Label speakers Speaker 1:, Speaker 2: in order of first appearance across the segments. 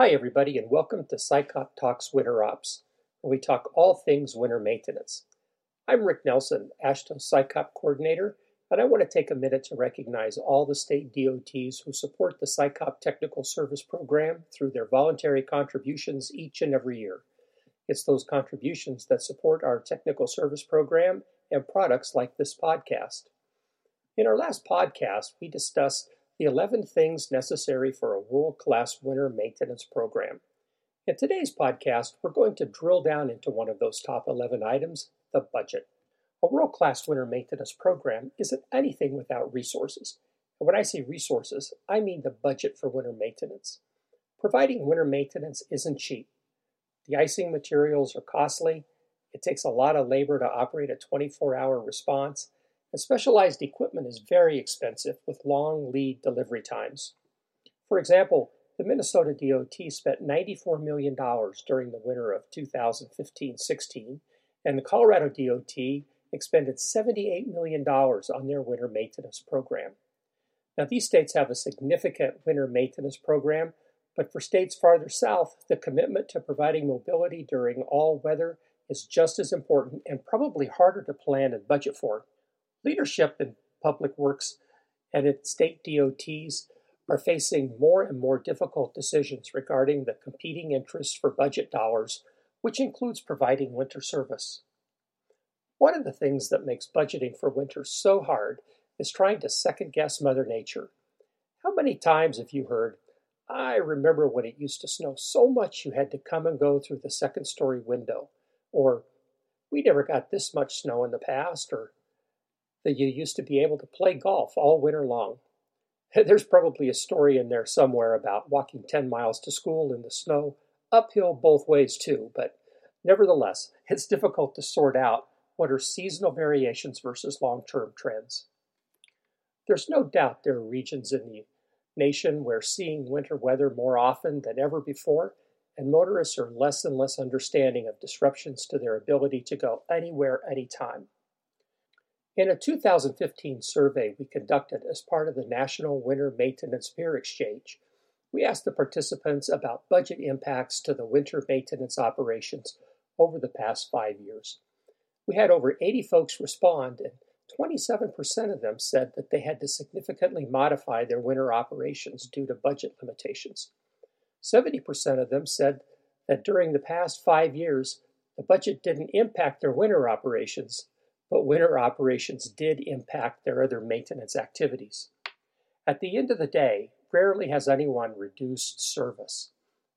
Speaker 1: Hi, everybody, and welcome to SICOP Talks Winter Ops, where we talk all things winter maintenance. I'm Rick Nelson, AASHTO SICOP Coordinator, and I want to take a minute to recognize all the state DOTs who support the SICOP Technical Service Program through their voluntary contributions each and every year. It's those contributions that support our technical service program and products like this podcast. In our last podcast, we discussed the 11 things necessary for a world class winter maintenance program. In today's podcast, we're going to drill down into one of those top 11 items the budget. A world class winter maintenance program isn't anything without resources. And when I say resources, I mean the budget for winter maintenance. Providing winter maintenance isn't cheap. Deicing materials are costly, it takes a lot of labor to operate a 24 hour response, specialized equipment is very expensive with long lead delivery times. For example, the Minnesota DOT spent $94 million during the winter of 2015 16, and the Colorado DOT expended $78 million on their winter maintenance program. Now, these states have a significant winter maintenance program, but for states farther south, the commitment to providing mobility during all weather is just as important and probably harder to plan and budget for. Leadership in public works and its state DOTs are facing more and more difficult decisions regarding the competing interests for budget dollars, which includes providing winter service. One of the things that makes budgeting for winter so hard is trying to second guess Mother Nature. How many times have you heard, I remember when it used to snow so much you had to come and go through the second story window? Or, we never got this much snow in the past, or that you used to be able to play golf all winter long. There's probably a story in there somewhere about walking 10 miles to school in the snow, uphill both ways too, but nevertheless, it's difficult to sort out what are seasonal variations versus long term trends. There's no doubt there are regions in the nation where seeing winter weather more often than ever before, and motorists are less and less understanding of disruptions to their ability to go anywhere, anytime. In a 2015 survey we conducted as part of the National Winter Maintenance Peer Exchange, we asked the participants about budget impacts to the winter maintenance operations over the past five years. We had over 80 folks respond, and 27% of them said that they had to significantly modify their winter operations due to budget limitations. 70% of them said that during the past five years, the budget didn't impact their winter operations, but winter operations did impact their other maintenance activities. At the end of the day, rarely has anyone reduced service.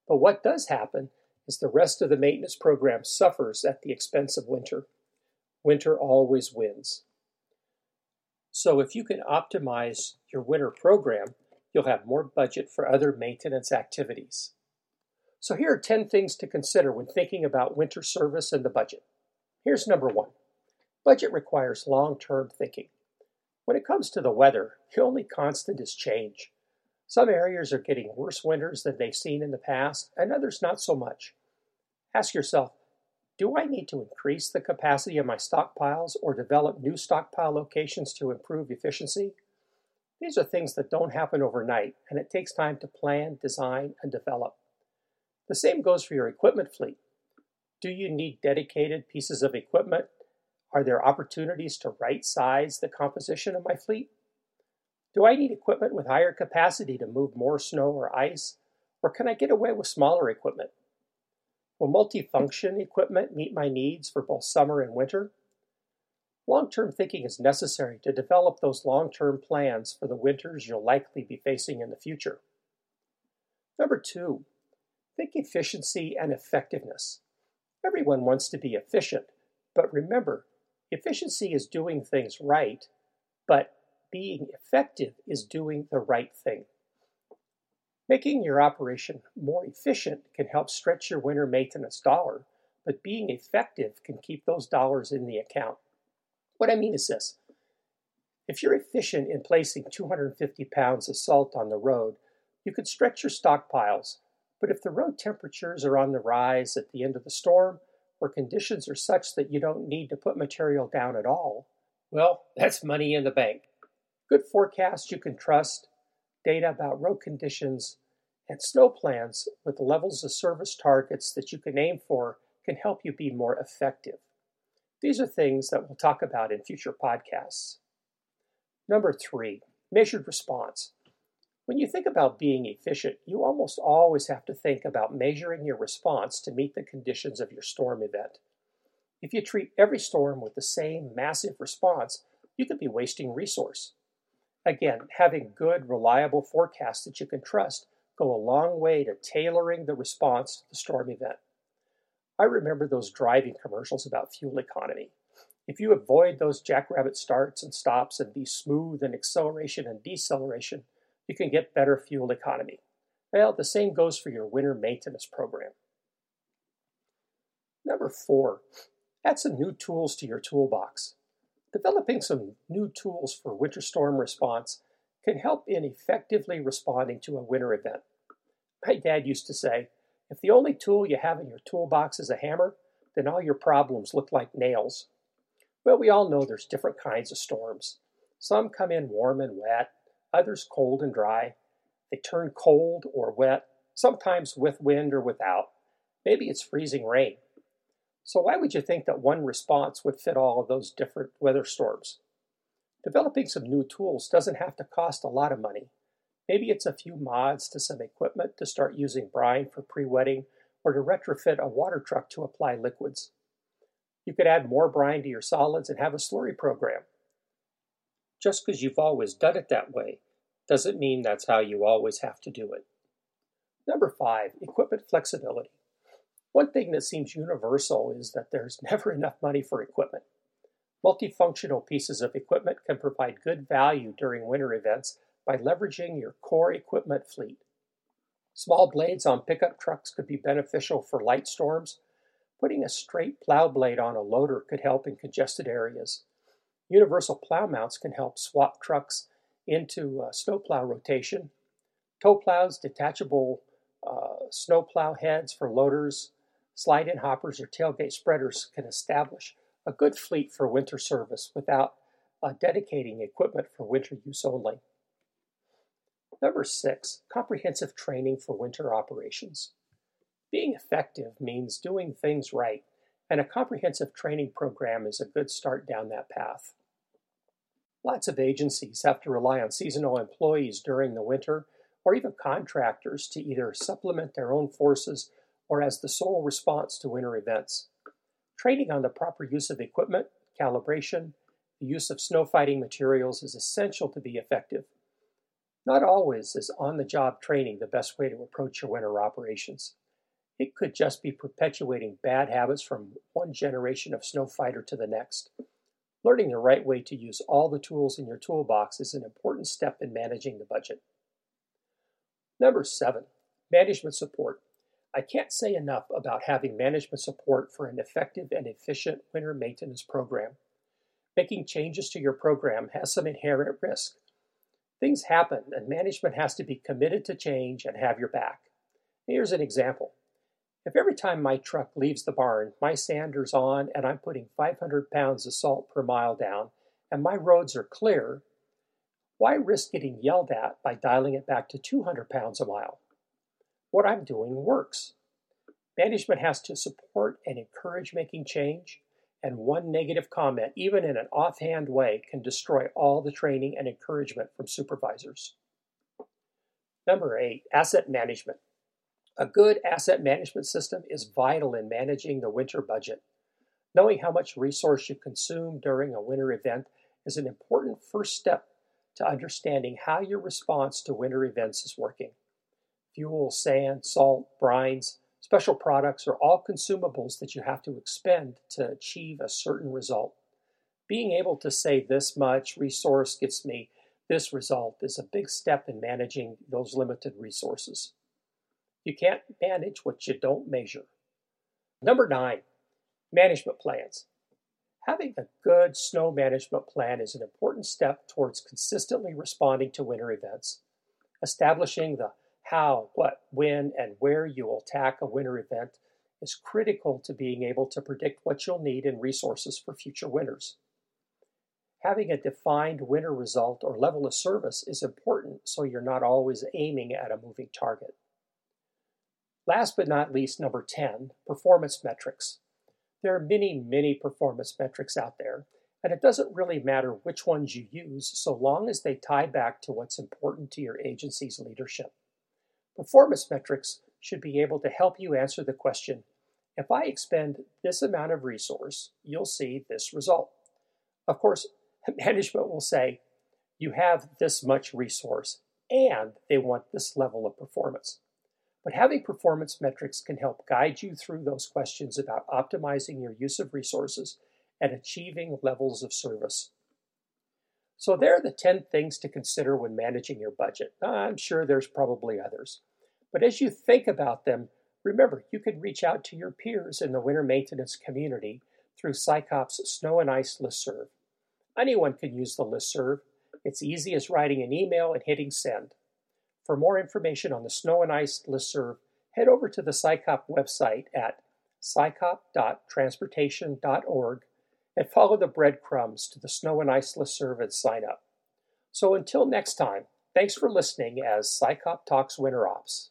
Speaker 1: But what does happen is the rest of the maintenance program suffers at the expense of winter. Winter always wins. So if you can optimize your winter program, you'll have more budget for other maintenance activities. So here are 10 things to consider when thinking about winter service and the budget. Here's number one. Budget requires long term thinking. When it comes to the weather, the only constant is change. Some areas are getting worse winters than they've seen in the past, and others not so much. Ask yourself do I need to increase the capacity of my stockpiles or develop new stockpile locations to improve efficiency? These are things that don't happen overnight, and it takes time to plan, design, and develop. The same goes for your equipment fleet. Do you need dedicated pieces of equipment are there opportunities to right size the composition of my fleet? Do I need equipment with higher capacity to move more snow or ice, or can I get away with smaller equipment? Will multifunction equipment meet my needs for both summer and winter? Long term thinking is necessary to develop those long term plans for the winters you'll likely be facing in the future. Number two, think efficiency and effectiveness. Everyone wants to be efficient, but remember, Efficiency is doing things right, but being effective is doing the right thing. Making your operation more efficient can help stretch your winter maintenance dollar, but being effective can keep those dollars in the account. What I mean is this if you're efficient in placing 250 pounds of salt on the road, you could stretch your stockpiles, but if the road temperatures are on the rise at the end of the storm, conditions are such that you don't need to put material down at all, well, that's money in the bank. Good forecasts you can trust, data about road conditions, And snow plans with levels of service targets that you can aim for can help you be more effective. These are things that we'll talk about in future podcasts. Number three, measured response. When you think about being efficient, you almost always have to think about measuring your response to meet the conditions of your storm event. If you treat every storm with the same massive response, you could be wasting resource. Again, having good, reliable forecasts that you can trust go a long way to tailoring the response to the storm event. I remember those driving commercials about fuel economy. If you avoid those jackrabbit starts and stops and be smooth in acceleration and deceleration, you can get better fuel economy. Well, the same goes for your winter maintenance program. Number four, add some new tools to your toolbox. Developing some new tools for winter storm response can help in effectively responding to a winter event. My dad used to say, if the only tool you have in your toolbox is a hammer, then all your problems look like nails. Well, we all know there's different kinds of storms. Some come in warm and wet, others cold and dry. They turn cold or wet, sometimes with wind or without. Maybe it's freezing rain. So, why would you think that one response would fit all of those different weather storms? Developing some new tools doesn't have to cost a lot of money. Maybe it's a few mods to some equipment to start using brine for pre wetting or to retrofit a water truck to apply liquids. You could add more brine to your solids and have a slurry program. Just because you've always done it that way doesn't mean that's how you always have to do it. Number five, equipment flexibility. One thing that seems universal is that there's never enough money for equipment. Multifunctional pieces of equipment can provide good value during winter events by leveraging your core equipment fleet. Small blades on pickup trucks could be beneficial for light storms. Putting a straight plow blade on a loader could help in congested areas. Universal plow mounts can help swap trucks into uh, snowplow rotation. Tow plows, detachable uh, snowplow heads for loaders, slide in hoppers, or tailgate spreaders can establish a good fleet for winter service without uh, dedicating equipment for winter use only. Number six, comprehensive training for winter operations. Being effective means doing things right, and a comprehensive training program is a good start down that path. Lots of agencies have to rely on seasonal employees during the winter or even contractors to either supplement their own forces or as the sole response to winter events. Training on the proper use of equipment, calibration, the use of snow fighting materials is essential to be effective. Not always is on the job training the best way to approach your winter operations. It could just be perpetuating bad habits from one generation of snow fighter to the next. Learning the right way to use all the tools in your toolbox is an important step in managing the budget. Number seven, management support. I can't say enough about having management support for an effective and efficient winter maintenance program. Making changes to your program has some inherent risk, Things happen, and management has to be committed to change and have your back. Here's an example. If every time my truck leaves the barn, my sander's on and I'm putting 500 pounds of salt per mile down, and my roads are clear, why risk getting yelled at by dialing it back to 200 pounds a mile? What I'm doing works. Management has to support and encourage making change, and one negative comment, even in an offhand way, can destroy all the training and encouragement from supervisors. Number eight, asset management. A good asset management system is vital in managing the winter budget. Knowing how much resource you consume during a winter event is an important first step to understanding how your response to winter events is working. Fuel, sand, salt, brines, Special products are all consumables that you have to expend to achieve a certain result. Being able to say this much resource gets me this result is a big step in managing those limited resources. You can't manage what you don't measure. Number nine, management plans. Having a good snow management plan is an important step towards consistently responding to winter events. Establishing the how, what, when, and where you will attack a winter event is critical to being able to predict what you'll need in resources for future winters. Having a defined winter result or level of service is important so you're not always aiming at a moving target. Last but not least, number 10, performance metrics. There are many, many performance metrics out there, and it doesn't really matter which ones you use so long as they tie back to what's important to your agency's leadership. Performance metrics should be able to help you answer the question if I expend this amount of resource, you'll see this result. Of course, management will say, you have this much resource and they want this level of performance. But having performance metrics can help guide you through those questions about optimizing your use of resources and achieving levels of service. So, there are the 10 things to consider when managing your budget. I'm sure there's probably others. But as you think about them, remember you can reach out to your peers in the winter maintenance community through SICOP's Snow and Ice listserv. Anyone can use the listserv. It's easy as writing an email and hitting send. For more information on the Snow and Ice listserv, head over to the SICOP website at sicop.transportation.org and follow the breadcrumbs to the Snow and Ice listserv and sign up. So until next time, thanks for listening as SICOP Talks Winter Ops.